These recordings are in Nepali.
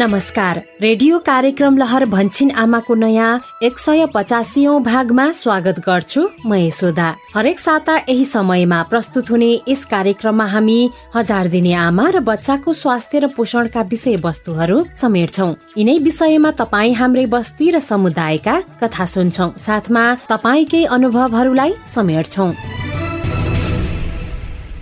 नमस्कार। रेडियो कार्यक्रम लहर भन्छिन आमाको नयाँ एक सय पचासीौं भागमा स्वागत गर्छु म यशोदा। हरेक साता यही समयमा प्रस्तुत हुने यस कार्यक्रममा हामी हजार दिने आमा र बच्चाको स्वास्थ्य र पोषणका विषय वस्तुहरू समेट्छौ। यिनै विषयमा तपाईँ हाम्रै बस्ती र समुदायका कथा सुन्छौ। साथमा तपाईँकै अनुभवहरूलाई समेट्छौ।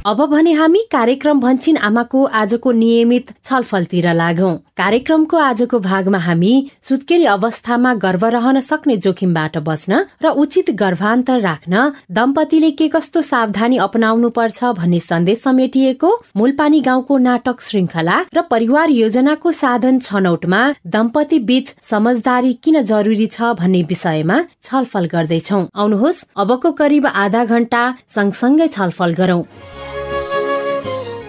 अब भने हामी कार्यक्रम भन्छिन आमाको आजको नियमित छलफलतिर लागौं। कार्यक्रमको आजको भागमा हामी सुत्केरी अवस्थामा गर्भ रहन सक्ने जोखिमबाट बच्न र उचित गर्भान्तर राख्न दम्पतिले के कस्तो सावधानी अपनाउनु पर्छ भन्ने सन्देश समेटिएको मूलपानी गाउँको नाटक श्रृङ्खला र परिवार योजनाको साधन छनौटमा दम्पति बीच समझदारी किन जरुरी छ भन्ने विषयमा छलफल गर्दैछौ। आउनुहोस् अबको करिब आधा घण्टा सँगसँगै छलफल गरौं।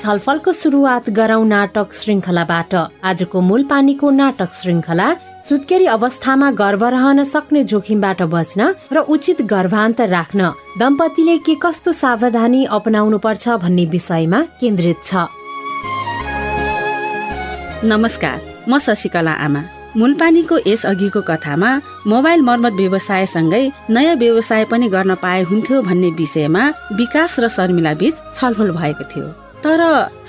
छलफलको सुरुवात गरौं नाटक श्रृङ्खलाबाट आजको मूल पानीको नाटक श्रृङ्खला सुत्केरी अवस्थामा गर्भ रहन सक्ने जोखिमबाट बच्न र उचित गर्भान्तर राख्न। दम्पतिले के कस्तो सावधानी अपनाउनु पर्छ भन्ने विषयमा केन्द्रित छ। नमस्कार म शशिकला आमा। मूलपानीको यस अघिको कथामा मोबाइल मर्मत व्यवसायसँगै नयाँ व्यवसाय पनि गर्न पाए हुन्थ्यो भन्ने विषयमा विकास र शर्मिला बीच छलफल भएको थियो। तर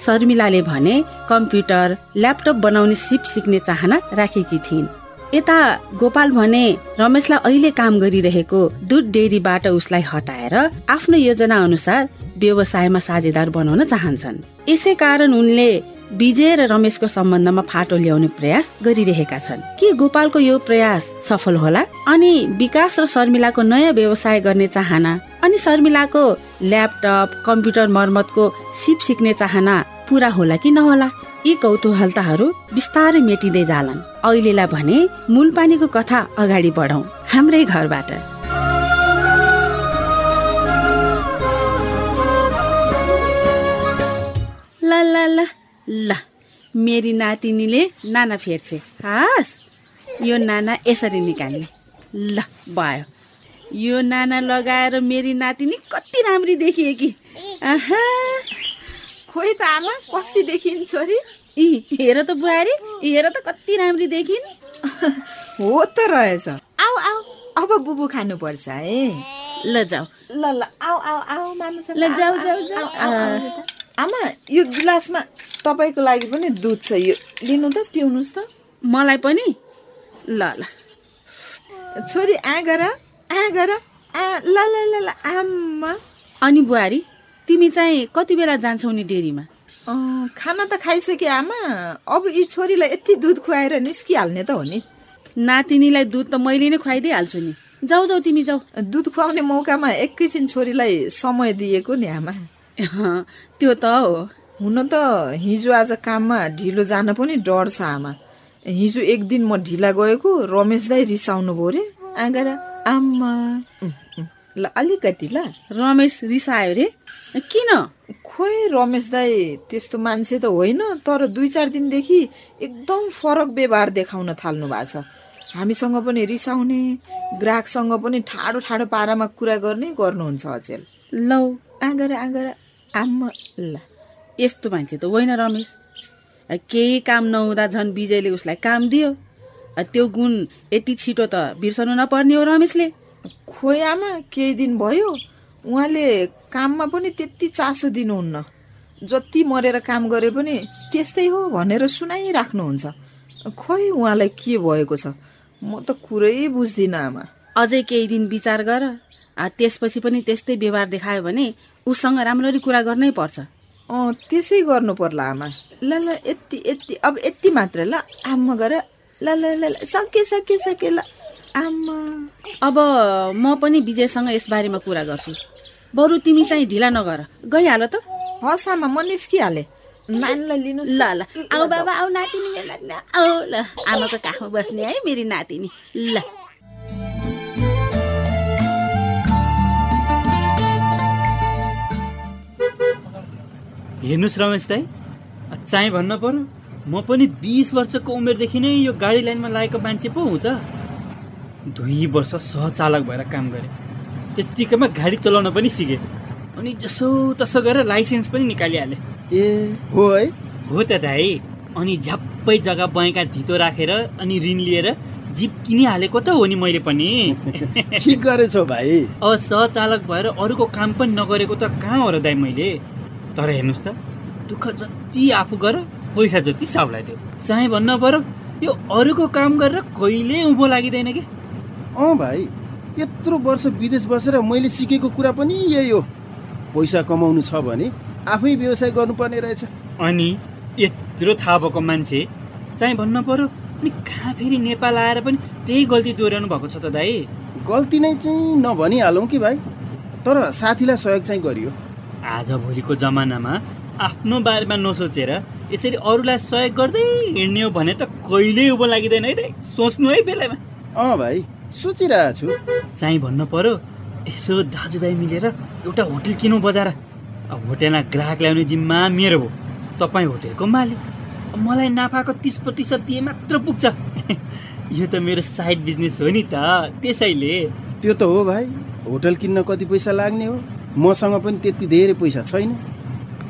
शर्मिलाले भने कम्प्युटर ल्यापटप बनाउने सिप सिक्ने चाहना राखेकी थिइन्। यता गोपाल भने रमेशलाई अहिले काम गरिरहेको दुध डेरीबाट उसलाई हटाएर आफ्नो योजना अनुसार व्यवसायमा साझेदार बनाउन चाहन्छन्। यसै कारण उनले विजय र रमेशको सम्बन्धमा फाटो ल्याउने प्रयास गरिरहेका छन्। के गोपालको यो प्रयास सफल होला? अनि विकास र शर्मिलाको नयाँ व्यवसाय गर्ने चाहना? अनि शर्मिलाको ल्यापटप कम्प्युटर मर्मतको सिप सिक्ने चाहना पुरा होला कि नहोला? यी कौतूहलताहरू बिस्तारै मेटिँदै जालान्। अहिलेलाई भने मूल पानीको कथा अगाडि बढाउ हाम्रै घरबाट। ल ल ल। ल मेरी नातिनीले नाना फेर्छे हास यो नाना यसरी निकाल्ने ल भयो यो नाना लगाएर मेरी नातिनी कति राम्री देखिए कि आहा खोइ त आमा कस्ती देखिन् छोरी इ हेर त बुहारी हेर त कति राम्री देखिन् हो त रहेछ आऊ आऊ अब बुबु खानुपर्छ है ल जाऊ ल ल आऊ आऊ आऊ मानु ल जाऊ जाऊ जाऊ आमा यो गिलासमा तपाईँको लागि पनि दुध छ। यो लिनु त पिउनुहोस् त। मलाई पनि? ल ल। छोरी आ गर आ गर आ ल ल ल अनि बुहारी तिमी चाहिँ कति बेला जान्छौ नि डेरीमा? खाना त खाइसके आमा। अब यी छोरीलाई यति दुध खुवाएर निस्किहाल्ने त हो नि। नातिनीलाई दुध त मैले नै खुवाइदिइहाल्छु नि। जाऊ जाऊ तिमी जाऊ। दुध खुवाउने मौकामा एकैछिन छोरीलाई समय दिएको नि आमा। त्यो त हो। हुन त हिजो आज काममा ढिलो जान पनि डर छ आमा। हिजो एक दिन म ढिला गएको रमेश दाई रिसाउनु भयो रे। आँगर आमा ल अलिकति ल। रमेश रिसायो रे? किन? खोइ रमेश दाई त्यस्तो मान्छे त होइन तर दुई चार दिनदेखि एकदम फरक व्यवहार देखाउन थाल्नु भएको छ। हामीसँग पनि रिसाउने ग्राहकसँग पनि ठाडो ठाडो पारामा कुरा गर्ने गर्नुहुन्छ अचेल। लौ। आँगर आँगर आमा ल। यस्तो मान्छे त होइन रमेश। केही काम नहुँदा झन् विजयले उसलाई काम दियो। त्यो गुण यति छिटो त बिर्सनु नपर्ने हो रमेशले। खोइ आमा केही दिन भयो। उहाँले काममा पनि त्यति चासो दिनुहुन्न। जति मरेर काम गरे पनि त्यस्तै हो भनेर सुनाइराख्नुहुन्छ। खोइ उहाँलाई के भएको छ? म त कुरै बुझ्दिनँ आमा। अझै केही दिन विचार गर त्यसपछि पनि त्यस्तै व्यवहार देखायो भने उसँग राम्ररी कुरा गर्नै पर्छ। अँ त्यसै गर्नु पर्ला आमा। ल ल यति यति अब यति मात्र ल आमा गर। ल ल ल सके सके सके ल आमा अब म पनि विजयसँग यसबारेमा कुरा गर्छु। बरु तिमी चाहिँ ढिला नगर। गइहाल त। हस् आमा म निस्किहालेँ। नानीलाई लिनु ल ल। आऊ बाबा आऊ नातिनी आऊ ल। आमाको काखमा बस्ने है मेरी नातिनी। ल। हेर्नुहोस् रमेश दाई चाहिँ भन्न पर्यो म पनि बिस वर्षको उमेरदेखि नै यो गाडी लाइनमा लागेको मान्छे पो हुँ त। दुई वर्ष सहचालक भएर काम गरेँ। त्यत्तिकैमा गाडी चलाउन पनि सिकेँ। अनि जसो तसो गरेर लाइसेन्स पनि निकालिहालेँ। ए हो है? हो त दाई अनि झ्याप्पै जग्गा बैँका धितो राखेर अनि ऋण लिएर जिप किनिहालेको त हो नि मैले पनि। ठिक गरेछौ भाइ। अब सहचालक भएर अरूको काम पनि नगरेको त कहाँ हो र दाइ मैले? तर हेर्नुहोस् त दुःख जति आफू गर पैसा जति सबलाई दियो चाहे भन्न पर्यो यो अरूको काम गरेर कहिले उँभो लागिँदैन कि? अँ भाइ यत्रो वर्ष विदेश बसेर मैले सिकेको कुरा पनि यही हो। पैसा कमाउनु छ भने आफै व्यवसाय गर्नुपर्ने रहेछ। अनि यत्रो थाहा भएको मान्छे चाहिँ भन्न पर्यो अनि कहाँ फेरि नेपाल आएर पनि त्यही गल्ती दोहोऱ्याउनु भएको छ त दाई? गल्ती नै चाहिँ नभनिहालौँ कि भाइ तर साथीलाई सहयोग चाहिँ गरियो। आजभोलिको जमानामा आफ्नो बारेमा नसोचेर यसरी अरूलाई सहयोग गर्दै हिँड्ने हो भने त कहिल्यै उँभो लागिँदैन है सोच्नु है बेलामा। अँ भाइ सोचिरहेको छु। चाहिँ भन्नु पर्यो यसो दाजुभाइ मिलेर एउटा होटल किनौँ बजार। अब होटेलमा ग्राहक ल्याउने जिम्मा मेरो हो। तपाईँ होटेलको मालिक। मलाई नाफाको तिस प्रतिशत दिए मात्र पुग्छ। यो त मेरो साइड बिजनेस हो नि त त्यसैले। त्यो त हो भाइ होटल किन्न कति पैसा लाग्ने हो। मसँग पनि त्यति धेरै पैसा छैन।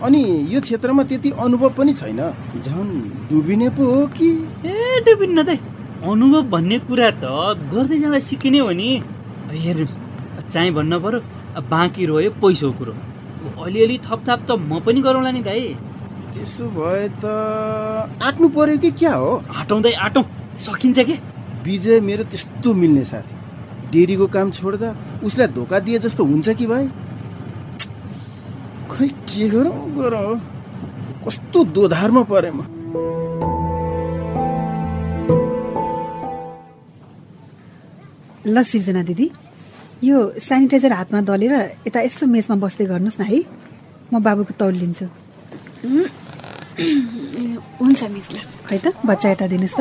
अनि यो क्षेत्रमा त्यति अनुभव पनि छैन। झन् डुबिने पो हो कि? ए डुबिन्न दाइ अनुभव भन्ने कुरा त गर्दै जाँदा सिकिने हो नि। हेर्नुहोस् चाहिँ भन्नु पऱ्यो बाँकी रह्यो पैसाको कुरो। अलिअलि थपथाप त म पनि गरौँला नि दाइ त्यसो भए त आँट्नु पर्यो कि क्या हो? आँटौँदै आँटौँ। सकिन्छ के? विजय मेरो त्यस्तो मिल्ने साथी। डेरीको काम छोड्दा उसलाई धोका दिए जस्तो हुन्छ कि भाइ? खै के गरौँ गरौँ कस्तो दोधारमा परेँ म ल सिर्जना दिदी। यो सेनिटाइजर हातमा दलेर यता यस्तो मेचमा बस्दै गर्नुहोस् न है। म बाबुको तौल लिन्छु। हुन्छ मिस ल। खै त बच्चा यता दिनुहोस् त।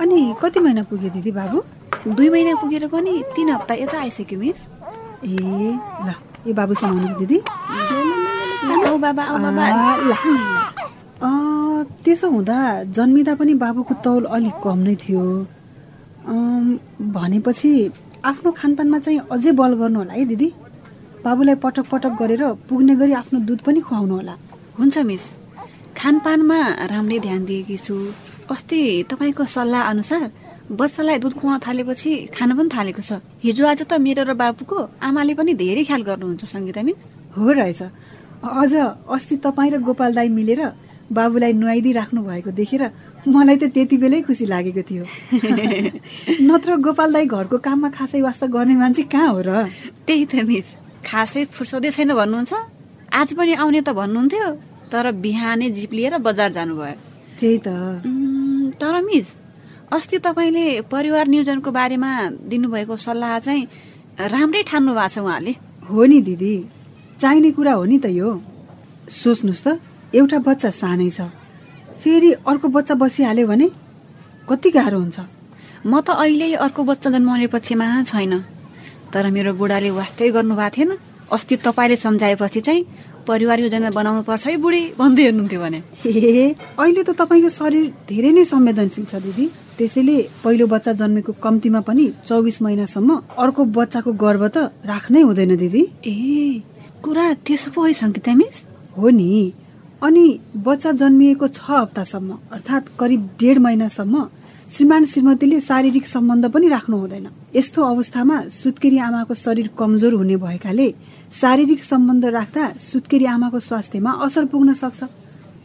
अनि कति महिना पुग्यो दिदी बाबु? दुई महिना पुगेर पनि तिन हप्ता यता आइसक्यो मिस। ए ल यो बाबु समाउनु दिदी। बाबा ल। त्यसो हुँदा जन्मिँदा पनि बाबुको तौल अलिक कम नै थियो। भनेपछि आफ्नो खानपानमा चाहिँ अझै बल गर्नु होला है दिदी। बाबुलाई पटक पटक गरेर पुग्ने गरी आफ्नो दुध पनि खुवाउनु होला। हुन्छ मिस। खानपानमा राम्रै ध्यान दिएकी छु। अस्ति तपाईँको सल्लाह अनुसार बच्चालाई दुध खुवाउन थालेपछि खान पनि थालेको छ। हिजो आज त मेरो र बाबुको आमाले पनि धेरै ख्याल गर्नुहुन्छ सङ्गीता मिस। हो रहेछ। अझ अस्ति तपाईँ र गोपाल दाई मिलेर बाबुलाई नुहाइदिई राख्नु भएको देखेर मलाई त त्यति बेलै खुसी लागेको थियो। नत्र गोपाल दाई घरको काममा खासै वास्ता गर्ने मान्छे कहाँ हो र? त्यही त मिस। खासै फुर्सदै छैन भन्नुहुन्छ। आज पनि आउने त भन्नुहुन्थ्यो तर बिहानै जिप लिएर बजार जानुभयो। त्यही त। तर मिस अस्ति तपाईँले परिवार नियोजनको बारेमा दिनुभएको सल्लाह चाहिँ राम्रै ठान्नु भएको छ उहाँले। हो नि दिदी। चाहिने कुरा हो नि त यो। सोच्नुहोस् त एउटा बच्चा सानै छ। फेरि अर्को बच्चा बसिहाल्यो भने कति गाह्रो हुन्छ। म त अहिले अर्को बच्चा जन्माउने पक्षमा छैन। तर मेरो बुढाले वास्तै गर्नुभएको थिएन। अस्ति तपाईँले सम्झाएपछि चाहिँ परिवार योजना बनाउनु पर्छ है बुढी भन्दै हेर्नुहुन्थ्यो भने। ए अहिले त तपाईँको शरीर धेरै नै संवेदनशील छ दिदी। त्यसैले पहिलो बच्चा जन्मेको कम्तीमा पनि चौबिस महिनासम्म अर्को बच्चाको गर्भ त राख्नै हुँदैन दिदी। ए कुरा त्यसो पो है सङ्गीता मिस। हो नि। अनि बच्चा जन्मिएको छ हप्तासम्म अर्थात् करिब डेढ महिनासम्म श्रीमान श्रीमतीले शारीरिक सम्बन्ध पनि राख्नु हुँदैन। यस्तो अवस्थामा सुत्केरी आमाको शरीर कमजोर हुने भएकाले शारीरिक सम्बन्ध राख्दा सुत्केरी आमाको स्वास्थ्यमा असर पुग्न सक्छ।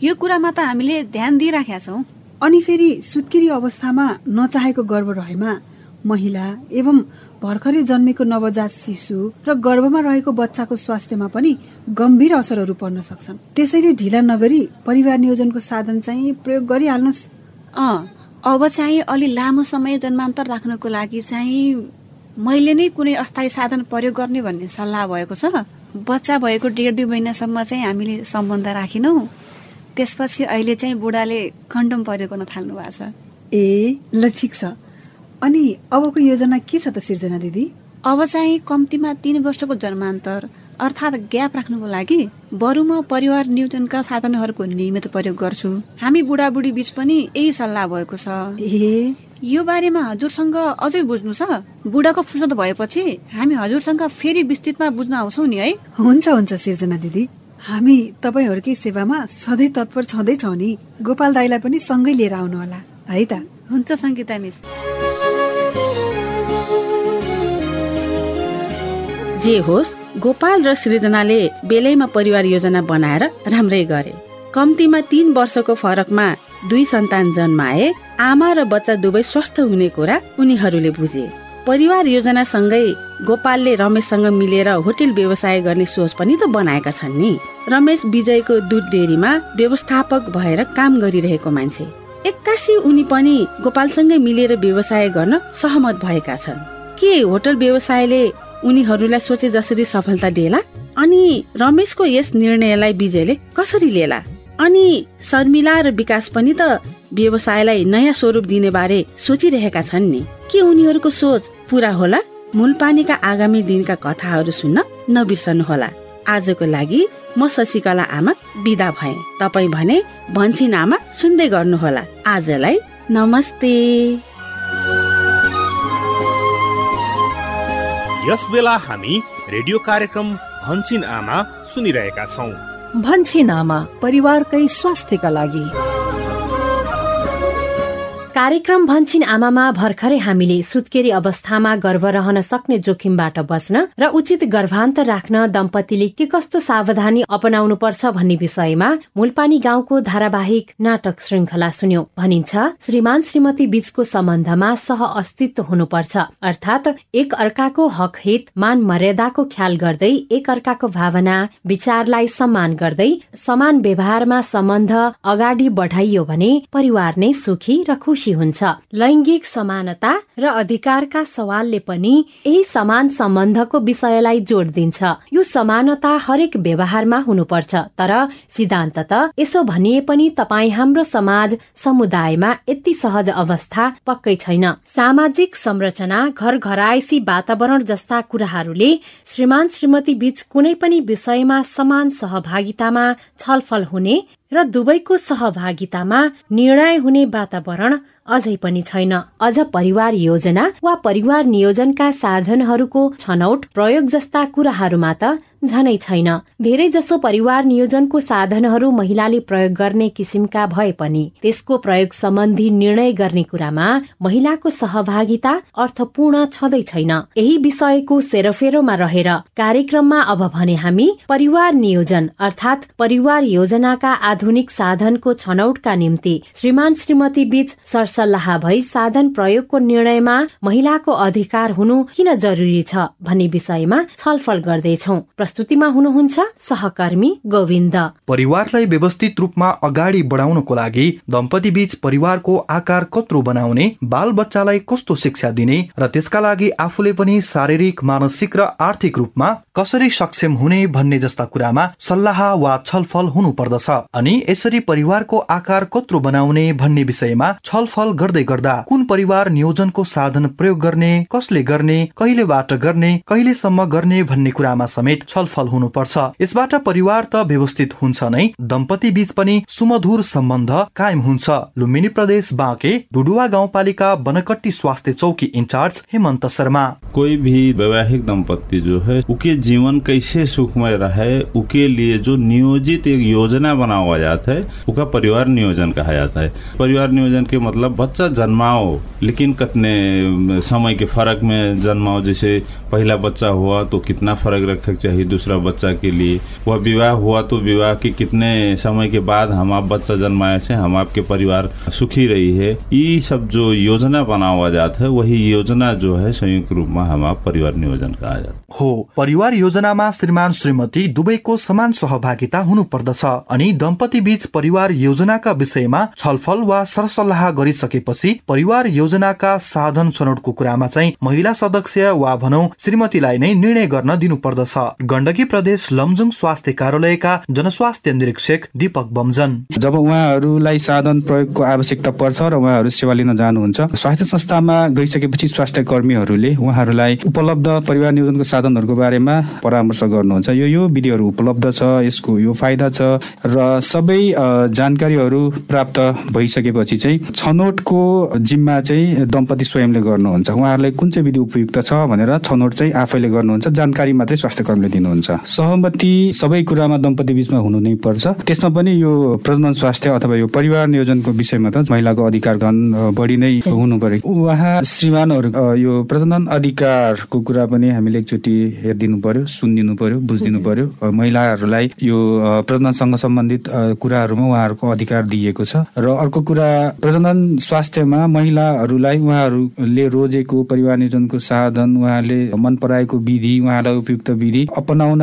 यो कुरामा त हामीले ध्यान दिइराखेका छौँ। अनि फेरि सुत्केरी अवस्थामा नचाहेको गर्भ रहेमा महिला एवं भर्खरै जन्मेको नवजात शिशु र गर्भमा रहेको बच्चाको स्वास्थ्यमा पनि गम्भीर असरहरू पर्न सक्छन्। त्यसैले ढिला नगरी परिवार नियोजनको साधन चाहिँ प्रयोग गरिहाल्नुहोस्। अँ अब चाहिँ अलि लामो समय जन्मान्तर राख्नको लागि चाहिँ मैले नै कुनै अस्थायी साधन प्रयोग गर्ने भन्ने सल्लाह भएको छ? बच्चा भएको डेढ दुई महिनासम्म चाहिँ हामीले सम्बन्ध राखेनौँ। त्यसपछि अहिले चाहिँ बुढाले कन्डम प्रयोग गर्न थाल्नु भएको छ। ए ल ठिक छ। अनि अबको योजना के छ त सिर्जना दिदी? अब चाहिँ कम्तीमा तिन वर्षको जन्मान्तर अर्थात् ग्याप राख्नुको लागि बरु म परिवार नियोजनका साधनहरूको नियमित प्रयोग गर्छु। हामी बुढाबुढी बीच पनि यही सल्लाह भएको छ। ए। यो बारेमा हजुरसँग अझै बुझ्नु छ? बुढाको फुर्सद भएपछि हामी हजुरसँग फेरि विस्तृतमा बुझ्न आउँछौ नि है। हुन्छ हुन्छ सिर्जना दिदी। हामी तपाईँहरूकै सेवामा सधैँ तत्पर छँदैछौ नि। गोपाल दाईलाई पनि सँगै लिएर आउनु होला है त? हुन्छ सङ्गीता मिस। जे होस् गोपाल र सृजनाले बेलैमा परिवार योजना बनाएर राम्रै गरे। कम्तीमा तीन वर्षको फरकमा दुई सन्तान जन्माए आमा र बच्चा दुवै स्वस्थ हुने कुरा उनीहरूले बुझे। परिवार योजनासँगै गोपालले रमेशसँग मिलेर होटेल व्यवसाय गर्ने सोच पनि त बनाएका छन् नि। रमेश विजयको दुध डेरीमा व्यवस्थापक भएर काम गरिरहेको मान्छे। एक्कासी उनी पनि गोपालसँगै मिलेर व्यवसाय गर्न सहमत भएका छन्। के होटल व्यवसायले उनीहरूलाई सोचे जसरी सफलता दिएला अनि रमेशको यस निर्णयलाई विजयले कसरी लिएला अनि शर्मिला र विकास पनि त व्यवसायलाई नयाँ स्वरूप दिने बारे सोचिरहेका छन् नि। के उनीहरूको सोच पूरा होला? मूलपानीका आगामी दिनका कथाहरू सुन्न नबिर्सनु होला आजको लागि म शशिकला आमा बिदा भए। तपाईँ भने भन्छिन आमा सुन्दै गर्नुहोला। आजलाई नमस्ते। यस बेला हामी रेडियो कार्यक्रम भन्छिन आमा सुनिरहेका छौँ। भन्छिन आमा परिवारकै स्वास्थ्यका लागि। कार्यक्रम भन्छिन आमामा भर्खरै हामीले सुत्केरी अवस्थामा गर्भ रहन सक्ने जोखिमबाट बच्न र उचित गर्भान्त राख्न दम्पतिले के कस्तो सावधानी अपनाउनु पर्छ भन्ने विषयमा मूलपानी गाउँको धारावाहिक नाटक श्रृङ्खला सुन्यो। भनिन्छ श्रीमान श्रीमती बीचको सम्बन्धमा सह अस्तित्व हुनुपर्छ। अर्थात एक अर्काको हक हित मान मर्यादाको ख्याल गर्दै एक अर्काको भावना विचारलाई सम्मान गर्दै समान व्यवहारमा सम्बन्ध अगाडि बढाइयो भने परिवार नै सुखी र खुसी हुन्छ। लैङ्गिक समानता र अधिकारका सवालले पनि यही समान सम्बन्धको विषयलाई जोड दिन्छ। यो समानता हरेक व्यवहारमा हुनुपर्छ तर सिद्धान्त त यसो भनिए पनि तपाईँ हाम्रो समाज समुदायमा यति सहज अवस्था पक्कै छैन। सामाजिक संरचना घर घरायसी वातावरण जस्ता कुराहरूले श्रीमान श्रीमती बीच कुनै पनि विषयमा समान सहभागितामा छलफल हुने र दुवैको सहभागितामा निर्णय हुने वातावरण अझै पनि छैन। अझ परिवार योजना वा परिवार नियोजनका साधनहरूको छनौट प्रयोग जस्ता कुराहरूमा त झनै छैन। धेरै जसो परिवार नियोजनको साधनहरू महिलाले प्रयोग गर्ने किसिमका भए पनि त्यसको प्रयोग सम्बन्धी निर्णय गर्ने कुरामा महिलाको सहभागिता अर्थपूर्ण छँदै छैन। यही विषयको सेरोफेरोमा रहेर कार्यक्रममा अब भने हामी परिवार नियोजन अर्थात परिवार योजनाका आधुनिक साधनको छनौटका निम्ति श्रीमान श्रीमती बीच सरसल्लाह भई साधन प्रयोगको निर्णयमा महिलाको अधिकार हुनु किन जरुरी छ भन्ने विषयमा छलफल गर्दैछौ। प्रस्तुतिमा हुनुहुन्छ सहकर्मी गोविन्द। परिवारलाई व्यवस्थित रूपमा अगाडि बढाउनको लागि दम्पति बीच परिवारको आकार कत्रो बनाउने बाल बच्चालाई कस्तो शिक्षा दिने र त्यसका लागि आफूले पनि शारीरिक मानसिक र आर्थिक रूपमा कसरी सक्षम हुने भन्ने जस्ता कुरामा सल्लाह वा छलफल हुनु पर्दछ अनि यसरी परिवारको आकार कत्रो बनाउने भन्ने विषयमा छलफल गर्दै गर्दा कुन परिवार नियोजनको साधन प्रयोग गर्ने कसले गर्ने कहिलेबाट गर्ने कहिलेसम्म गर्ने भन्ने कुरामा समेत छलफल हुनुपर्छ। यसबाट परिवार त व्यवस्थित हुन्छ नै दम्पति बीच पनि सुमधुर सम्बन्ध कायम हुन्छ। लुम्बिनी प्रदेश बाँके डुडुवा गाउँपालिका बनकट्टी स्वास्थ्य चौकी इंचार्ज हेमंत शर्मा। कोई भी वैवाहिक दंपत्ति जो है उके जीवन कैसे सुखमय रहे, उके लिए जो नियोजित एक योजना बना हुआ जाता है, उका परिवार नियोजन कहा जाता है। परिवार नियोजन के मतलब बच्चा जन्माओ, लेकिन कितने समय के फ़र्क में जन्माओ, जैसे पहला बच्चा हुआ तो कितना फ़र्क रखना चाहिए दूसरा बच्चा के लिए। वह विवाह हुआ तो विवाह के कितने समय के बाद हम आप बच्चा जन्माए से हम आपके परिवार सुखी रही है। ये सब जो योजना बना हुआ जाता है, वही योजना जो है संयुक्त रूप में हम आप परिवार नियोजन कहा जाता है। हो, परिवार योजनामा श्रीमान श्रीमती दुवैको समान सहभागिता हुनुपर्दछ अनि दम्पति बीच परिवार योजनाका विषयमा छलफल वा सरसल्लाह गरिसकेपछि परिवार योजनाका साधन छनौटको कुरामा चाहिँ महिला सदस्य वा भनौ श्रीमतीलाई नै निर्णय गर्न दिनुपर्दछ। गण्डकी प्रदेश लमजुङ स्वास्थ्य कार्यालयका जनस्वास्थ्य निरीक्षक दीपक बमजन। जब उहाँहरूलाई साधन प्रयोगको आवश्यकता पर्छ र उहाँहरू सेवा लिन जानुहुन्छ स्वास्थ्य संस्थामा गइसकेपछि स्वास्थ्य कर्मीहरूले उहाँहरूलाई उपलब्ध परिवार नियोजनको साधनहरूको बारेमा परामर्श गर्नुहुन्छ। यो यो विधिहरू उपलब्ध छ यसको यो फाइदा छ र सबै जानकारीहरू प्राप्त भइसकेपछि चाहिँ छनौटको जिम्मा चाहिँ दम्पति स्वयंले गर्नुहुन्छ। उहाँहरूलाई कुन चाहिँ विधि उपयुक्त छ भनेर छनौट चाहिँ आफैले गर्नुहुन्छ जानकारी मात्रै स्वास्थ्य कर्मीले दिनुहुन्छ। सहमति सबै कुरामा दम्पति बिचमा हुनु नै पर्छ। त्यसमा पनि यो प्रजनन स्वास्थ्य अथवा यो परिवार नियोजनको विषयमा त महिलाको अधिकार घन बढी नै हुनु पर्यो उहाँ श्रीमानहरू यो प्रजनन अधिकारको कुरा पनि हामीले एकचोटि हेरिदिनु पर्यो। सुनिदिनु पर्यो बुझिदिनु पर्यो। महिलाहरूलाई यो प्रजननसँग सम्बन्धित कुराहरूमा उहाँहरूको अधिकार दिइएको छ। र अर्को कुरा प्रजनन स्वास्थ्यमा महिलाहरूलाई उहाँहरूले रोजेको परिवार नियोजनको साधन उहाँले मन पराएको विधि उहाँलाई उपयुक्त विधि अपनाउन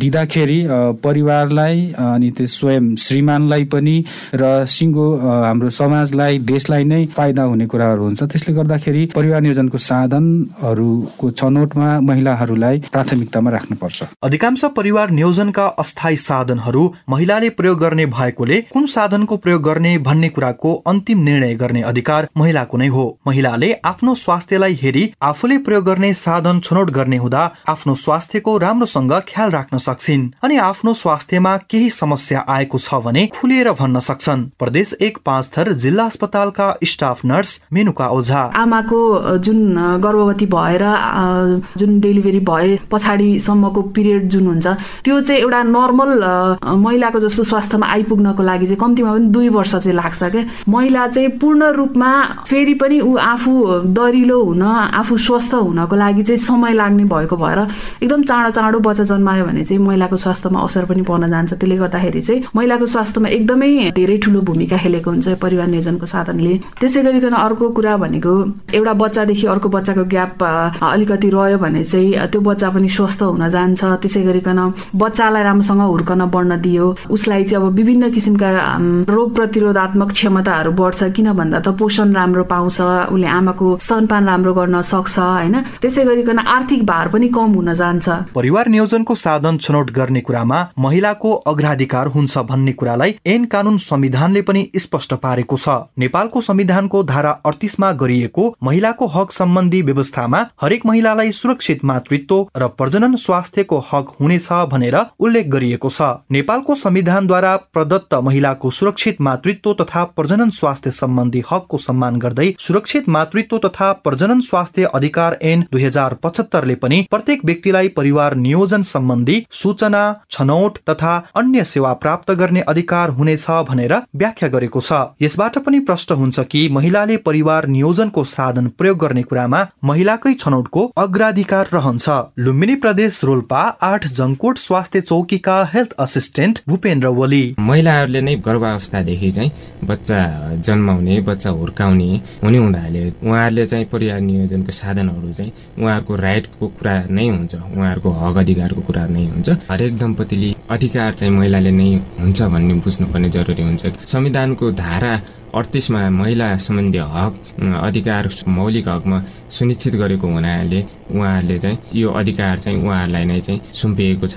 दिँदाखेरि परिवारलाई अनि त्यो स्वयं श्रीमानलाई पनि र सिङ्गो हाम्रो समाजलाई देशलाई नै फाइदा हुने कुराहरू हुन्छ। त्यसले गर्दाखेरि परिवार नियोजनको साधनहरूको छनौटमा महिलाहरूलाई प्राथमिकतामा राख्नुपर्छ। अधिकांश परिवार नियोजनका अस्थायी साधनहरू महिलाले प्रयोग गर्ने भएकोले कुन साधनको प्रयोग गर्ने भन्ने कुराको अन्तिम निर्णय गर्ने अधिकार महिलाको नै हो। महिलाले आफ्नो स्वास्थ्यलाई हेरी आफूले प्रयोग गर्ने साधन छनौट गर्ने हुँदा आफ्नो स्वास्थ्यको राम्रोसँग ख्याल राख्न सक्छिन् अनि आफ्नो स्वास्थ्यमा केही समस्या आएको छ भने खुलेर भन्न सक्छन्। प्रदेश एक पाँच थर जिल्ला अस्पतालका स्टाफ नर्स मेनुका ओझा। आमाको जुन गर्भवती भएर जुन डेलिभरी भए पछाडिसम्मको पिरियड जुन हुन्छ त्यो चाहिँ एउटा नर्मल महिलाको जस्तो स्वास्थ्यमा आइपुग्नको लागि चाहिँ कम्तीमा पनि दुई वर्ष चाहिँ लाग्छ क्या। महिला चाहिँ पूर्ण रूपमा फेरि पनि ऊ आफू दरिलो हुन आफू स्वस्थ हुनको लागि चाहिँ समय लाग्ने भएको भएर एकदम चाँडो चाँडो बच्चा जन्मायो भने चाहिँ महिलाको स्वास्थ्यमा असर पनि पर्न जान्छ। त्यसले गर्दाखेरि चाहिँ महिलाको स्वास्थ्यमा एकदमै धेरै ठुलो भूमिका खेलेको हुन्छ परिवार नियोजनको साधनले। त्यसै गरिकन अर्को कुरा भनेको एउटा बच्चादेखि अर्को बच्चाको ग्याप अलिकति रह्यो भने चाहिँ त्यो बच्चा पनि स्वस्थ हुन जान्छ। त्यसै गरिकन बच्चालाई राम्रोसँग हुर्कन बढ्न दियो। उसलाई चाहिँ अब विभिन्न किसिमका रोग प्रतिरोधात्मक क्षमताहरू बढ्छ। किन भन्दा त पोषण राम्रो पाउँछ उसले आमाको स्तनपान राम्रो गर्न सक्छ होइन? त्यसै गरिकन आर्थिक भार पनि कम हुन जान्छ। परिवार नियोजनको साधन छनौट गर्ने कुरामा महिलाको अग्राधिकार हुन्छ भन्ने कुरालाई ऐन कानून संविधानले पनि स्पष्ट पारेको छ। नेपालको संविधानको धारा अडतिसमा गरिएको महिलाको हक सम्बन्धी व्यवस्थामा हरेक महिलालाई सुरक्षित मातृत्व र प्रजनन स्वास्थ्यको हक हुनेछ भनेर उल्लेख गरिएको छ। नेपालको संविधानद्वारा प्रदत्त महिलाको सुरक्षित मातृत्व तथा प्रजनन स्वास्थ्य सम्बन्धी हकको सम्मान गर्दै सुरक्षित मातृत्व तथा प्रजनन स्वास्थ्य अधिकार ऐन दुई हजार पचहत्तरले पनि प्रत्येक व्यक्तिलाई परिवार नियोजन सम्बन्धी सूचना छनौट तथा अन्य सेवा प्राप्त गर्ने अधिकार हुनेछ भनेर व्याख्या गरेको छ। यसबाट पनि प्रष्ट हुन्छ कि महिलाले परिवार नियोजनको साधन प्रयोग गर्ने कुरामा महिलाकै छनौटको अग्राधिकार रहन्छ। लुम्बिनी प्रदेश रोल्पा आठ जङकोट स्वास्थ्य चौकीका हेल्थ असिस्टेन्ट भूपेन्द्र ओली महिलाहरूले नै गर्भावस्थादेखि चाहिँ बच्चा जन्माउने बच्चा हुर्काउने हुने हुँदाले उहाँहरूले चाहिँ परिवार नियोजनको साधनहरू चाहिँ उहाँहरूको राइटको कुरा नै हुन्छ उहाँहरूको हक अधिकारको कुरा नै हुन्छ। हरेक दम्पतिले अधिकार चाहिँ महिलाले नै हुन्छ भन्ने बुझ्नुपर्ने जरुरी हुन्छ। संविधानको धारा अडतिसमा महिला सम्बन्धी हक अधिकार मौलिक हकमा सुनिश्चित गरेको हुनाले उहाँहरूले चाहिँ यो अधिकार चाहिँ उहाँहरूलाई नै चाहिँ सुम्पिएको छ।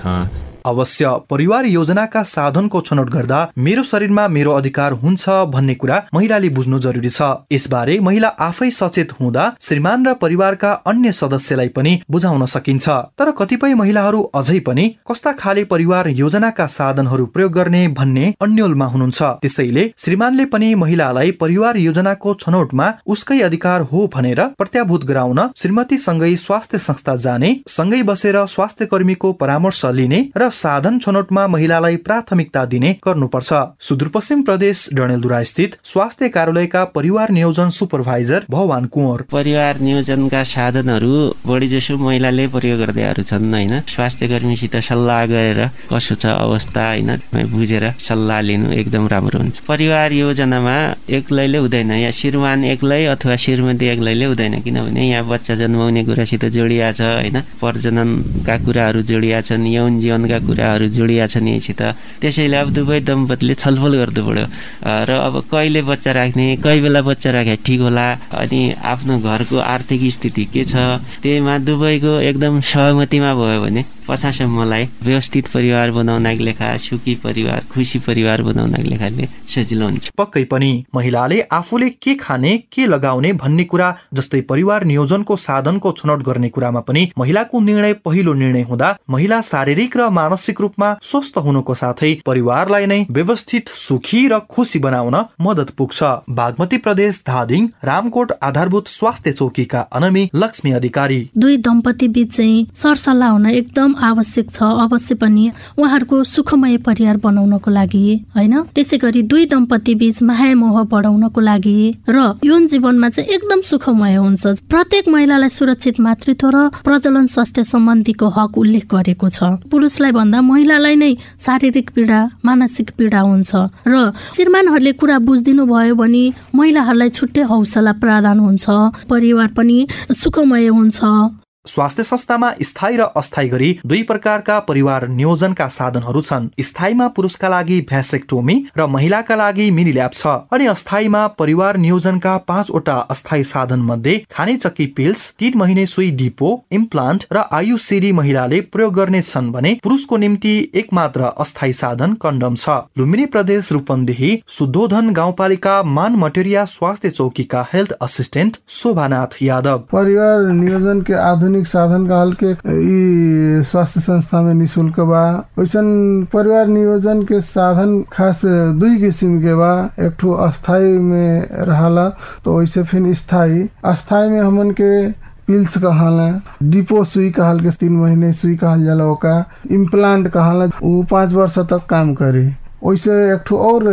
अवश्य परिवार योजनाका साधनको छनौट गर्दा मेरो शरीरमा मेरो अधिकार हुन्छ भन्ने कुरा महिलाले बुझ्नु जरुरी छ। यसबारे महिला आफै सचेत हुँदा श्रीमान र परिवारका अन्य सदस्यलाई पनि बुझाउन सकिन्छ। तर कतिपय महिलाहरू अझै पनि कस्ता खाले परिवार योजनाका साधनहरू प्रयोग गर्ने भन्ने अन्यलमा हुनुहुन्छ। त्यसैले श्रीमानले पनि महिलालाई परिवार योजनाको छनौटमा उसकै अधिकार हो भनेर प्रत्याभूत गराउन श्रीमतीसँगै स्वास्थ्य संस्था जाने सँगै बसेर स्वास्थ्य कर्मीको परामर्श लिने र साधन छनौटमा महिलालाई प्राथमिकता दिने गर्नुपर्छ। सुदूरपश्चिम प्रदेश डणेलधुरा स्थित स्वास्थ्य कार्यालयका परिवार नियोजन सुपरभाइजर भवान कुँवर। परिवार नियोजनका साधनहरू बढी जसो महिलाले प्रयोग गर्दैहरू छन् होइन? स्वास्थ्य कर्मीसित सल्लाह गरेर कसो छ अवस्था होइन? बुझेर सल्लाह लिनु एकदम राम्रो हुन्छ। परिवार योजनामा एक्लैले हुँदैन या श्रीमान एक्लै अथवा श्रीमती एक्लैले हुँदैन किनभने यहाँ बच्चा जन्माउने कुरासित जोडिया छ होइन? प्रजननका कुराहरू जोडिया छन् यौन जीवनका कुराहरू जोडिया छन् यहीँसित त्यसैले अब दुवै दम्पतिले छलफल गर्नु पऱ्यो। र अब कहिले बच्चा राख्ने कहिले बेला बच्चा राखे ठिक होला? अनि आफ्नो घरको आर्थिक स्थिति के छ? त्यहीमा दुवैको एकदम सहमतिमा भयो भने पछासम्मलाई व्यवस्थित परिवार बनाउनको लेखा सुखी परिवार खुसी परिवार बनाउनको लेखाले सजिलो हुन्छ पक्कै पनि महिलाले आफूले के खाने के लगाउने भन्ने कुरा जस्तै परिवार नियोजनको साधनको छनौट गर्ने कुरामा पनि महिलाको निर्णय पहिलो निर्णय हुँदा महिला शारीरिक र मानसिक रूपमा स्वस्थ हुनुको साथै परिवारलाई नै व्यवस्थित सुखी र खुसी बनाउन मदत पुग्छ। बागमती प्रदेश धादिङ रामकोट आधारभूत स्वास्थ्य चौकीका अनमी लक्ष्मी अधिकारी। दुई दम्पति बीच चाहिँ सरसल्लाह हुन एकदम आवश्यक छ। अवश्य पनि उहाँहरूको सुखमय परिवार बनाउनको लागि होइन? त्यसै गरी दुई दम्पति बीच माया मोह बढाउनको लागि र यौन जीवनमा चाहिँ एकदम सुखमय हुन्छ। प्रत्येक महिलालाई सुरक्षित मातृत्व र प्रजलन स्वास्थ्य सम्बन्धीको हक उल्लेख गरेको छ। पुरुषलाई भन्दा महिलालाई नै शारीरिक पीडा मानसिक पीडा हुन्छ र श्रीमानहरूले कुरा बुझिदिनु भयो भने महिलाहरूलाई छुट्टै हौसला प्रदान हुन्छ। परिवार पनि सुखमय हुन्छ। स्वास्थ्य संस्थामा स्थायी र अस्थायी गरी दुई प्रकारका परिवार नियोजनका साधनहरू छन्। स्थायीमा पुरुषका लागि भ्यासेक्टोमी र महिलाका लागि मिनिल्याब छ। अनि अस्थायीमा परिवार नियोजनका पाँचवटा अस्थायी साधन मध्ये खाने चक्की पिल्स तीन महिने सुई डिपो इम्प्लान्ट र आयुसिडी महिलाले प्रयोग गर्ने छन् भने पुरुषको निम्ति एक मात्र अस्थायी साधन कन्डम छ। लुम्बिनी प्रदेश रूपन्देही शुद्धोधन गाउँपालिका मान मटेरिया स्वास्थ्य चौकीका हेल्थ असिस्टेन्ट शोभानाथ यादव। परिवार नियोजन के आधुनिक आधुनिक साधन के ई स्वास्थ्य संस्था में निशुल्क बा। वैसन परिवार नियोजन के साधन खास दुई किसिम के बा। एक ठो अस्थाई में रहला तो वैसे फिर स्थायी अस्थाई में हमन के पिल्स कहाला, डिपो सुई कहल के, तीन महीने सुई कहल जाला ओका। इम्प्लांट कहला वो पाँच वर्ष तक काम करे। वैसे एक ठो और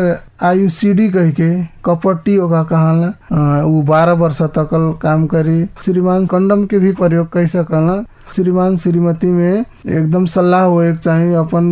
आयुसीडी कह के कपट्टी ओका कहला वो बारह वर्ष तक काम करी। श्रीमान कंडम के भी प्रयोग कर सकला श्रीमान श्रीमती में एकदम सल्लाह होए चाहिए अपन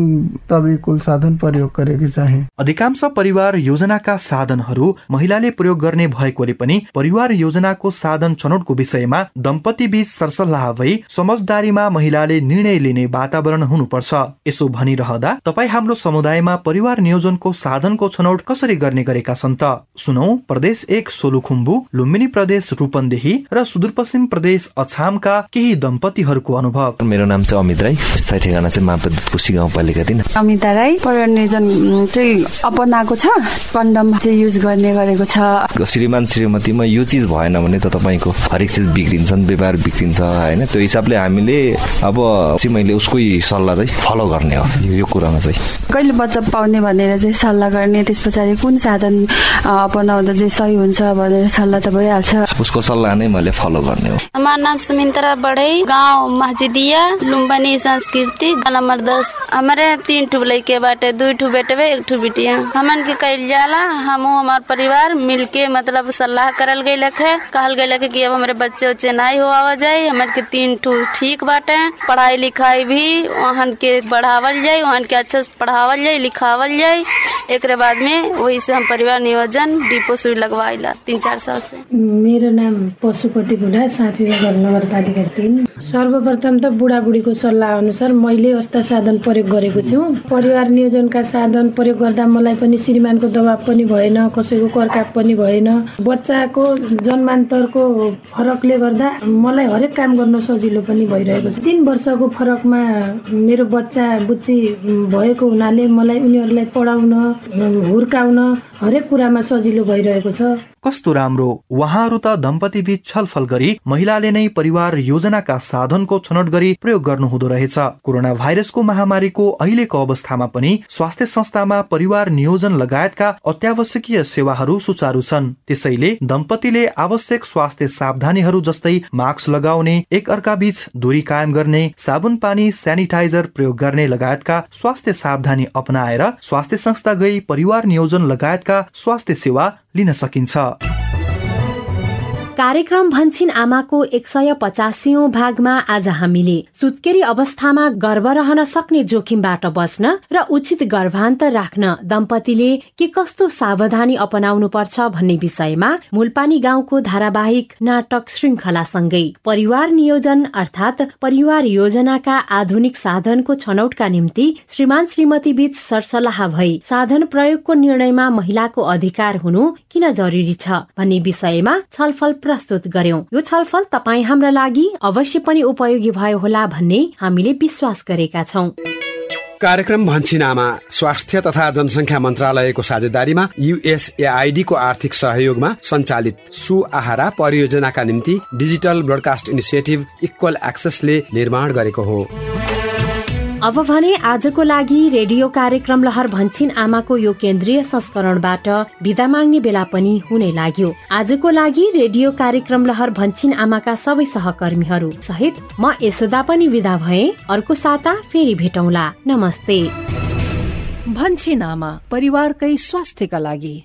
तभी कुल साधन प्रयोग गरेकी चाहिए अधिकांश परिवार योजनाका साधनहरू महिलाले प्रयोग गर्ने भएकोले पनि परिवार योजनाको साधन छनौटको विषयमा दम्पति बीच सरसल्लाह भई समझदारीमा महिलाले निर्णय लिने वातावरण हुनुपर्छ। यसो भनिरहँदा तपाईँ हाम्रो समुदायमा परिवार नियोजनको साधनको छनौट कसरी गर्ने गरेका छन् त? सुनौ प्रदेश एक सोलुखुम्बु लुम्बिनी प्रदेश रूपन्देही र सुदूरपश्चिम प्रदेश अछामका केही दम्पतिहरूको अनुभव। मेरो नाम चाहिँ अमित राई। स्थायी ठेगाना चाहिँ मापदूत खुसी गाउँपालिका दिन अमिता राई परिनियोजन चाहिँ अपनाएको छ कन्डम चाहिँ युज गर्ने गरेको छ। श्रीमान श्रीमतीमा यो चिज भएन भने त तपाईँको हरेक चिज बिग्रिन्छन् व्यवहार बिग्रिन्छ होइन? त्यो हिसाबले हामीले अब चाहिँ मैले उसकै सल्लाह चाहिँ फलो गर्ने हो यो कुरामा चाहिँ। कहिले बच्चा पाउने भनेर चाहिँ सल्लाह गर्ने त्यस पछाडि कुन साधन अपनाउँदा चाहिँ सही हुन्छ भनेर सल्लाह त भइहाल्छ। उसको सल्लाह नै मैले फलो गर्ने हो। हमारा नाम सुमित्रा बड़े गांव मस्जिदिया लुम्बनी संस्कृति नंबर दस। हमारे तीन ठू लड़के बाटे दो ठू बेटवे एक ठू बिटिया। हमन के कल जाला हम हमार परिवार मिलके मतलब सलाह करल गई है कहल गई कि अब हमारे बच्चे उच्चे नहीं हो आवा जाए हमारे के तीन ठू ठीक बाटे। पढ़ाई लिखाई भी वहाँ के बढ़ावल जाये वहाँ के अच्छा से पढ़ावल जाये लिखावल जाये एक बाद में वही से हम परिवार नियोजन डिपो सुई लगवाइला तीन चार साल से। मेरो नाम पशुपति बुढा साफी घर नगरपालिका तिन सर्वप्रथम त बुढाबुढीको सल्लाह अनुसार मैले यस्ता साधन प्रयोग गरेको छु। परिवार नियोजनका साधन प्रयोग गर्दा मलाई पनि श्रीमानको दबाब पनि भएन कसैको कर्काप पनि भएन। बच्चाको जन्मान्तरको फरकले गर्दा मलाई हरेक काम गर्न सजिलो पनि भइरहेको छ। तिन वर्षको फरकमा मेरो बच्चा बुच्ची भएको हुनाले मलाई उनीहरूलाई पढाउन हुर्काउन हरेक कुरामा सजिलो भइरहेको छ। कस्तो राम्रो उहाँहरू त दम्पति बीच छलफल गरी महिलाले नै परिवार योजनाका साधनको छनौट गरी प्रयोग गर्नु हुँदो रहेछ। कोरोना भाइरसको महामारीको अहिलेको अवस्थामा पनि स्वास्थ्य संस्थामा परिवार नियोजन लगायतका अत्यावश्यकीय सेवाहरू सुचारू छन्। त्यसैले दम्पतिले आवश्यक स्वास्थ्य सावधानीहरू जस्तै मास्क लगाउने एक अर्का बीच दूरी कायम गर्ने साबुन पानी सेनिटाइजर प्रयोग गर्ने लगायतका स्वास्थ्य सावधानी अपनाएर स्वास्थ्य संस्था गई परिवार नियोजन लगायतका स्वास्थ्य सेवा लिन सकिन्छ। कार्यक्रम भन्छिन आमाको एक सय पचासीौं भागमा आज हामीले। सुत्केरी अवस्थामा गर्भ रहन सक्ने जोखिमबाट बच्न र उचित गर्भान्त राख्न दम्पतिले के कस्तो सावधानी अपनाउनु पर्छ भन्ने विषयमा मूलपानी गाउँको धारावाहिक नाटक श्रृङ्खलासँगै परिवार नियोजन अर्थात परिवार योजनाका आधुनिक साधनको छनौटका निम्ति श्रीमान श्रीमती बीच सरसल्लाह भई साधन प्रयोगको निर्णयमा महिलाको अधिकार हुनु किन जरुरी छ भन्ने विषयमा छलफल प्रस्तुत गर्यौं। यो छलफल तपाईँ हाम्रा लागि अवश्य पनि उपयोगी भयो होला भन्ने हामीले विश्वास गरेका छौं। कार्यक्रम भन्छिनामा स्वास्थ्य तथा जनसङ्ख्या मन्त्रालयको साझेदारीमा युएसएआईडीको आर्थिक सहयोगमा सञ्चालित सुआहारा परियोजनाका निम्ति डिजिटल ब्रोडकास्ट इनिसिएटिभ इक्वल एक्सेसले निर्माण गरेको हो। अब भने आजको लागि रेडियो कार्यक्रम लहर भन्छिन आमाको यो केन्द्रीय संस्करणबाट विदा माग्ने बेला पनि हुने लाग्यो। आजको लागि रेडियो कार्यक्रम लहर भन्छिन आमाका सबै सहकर्मीहरू सहित म यशोदा पनि विदा भए। अर्को साता फेरि भेटौँला। नमस्ते। भन्छिन आमा परिवारकै स्वास्थ्यका लागि।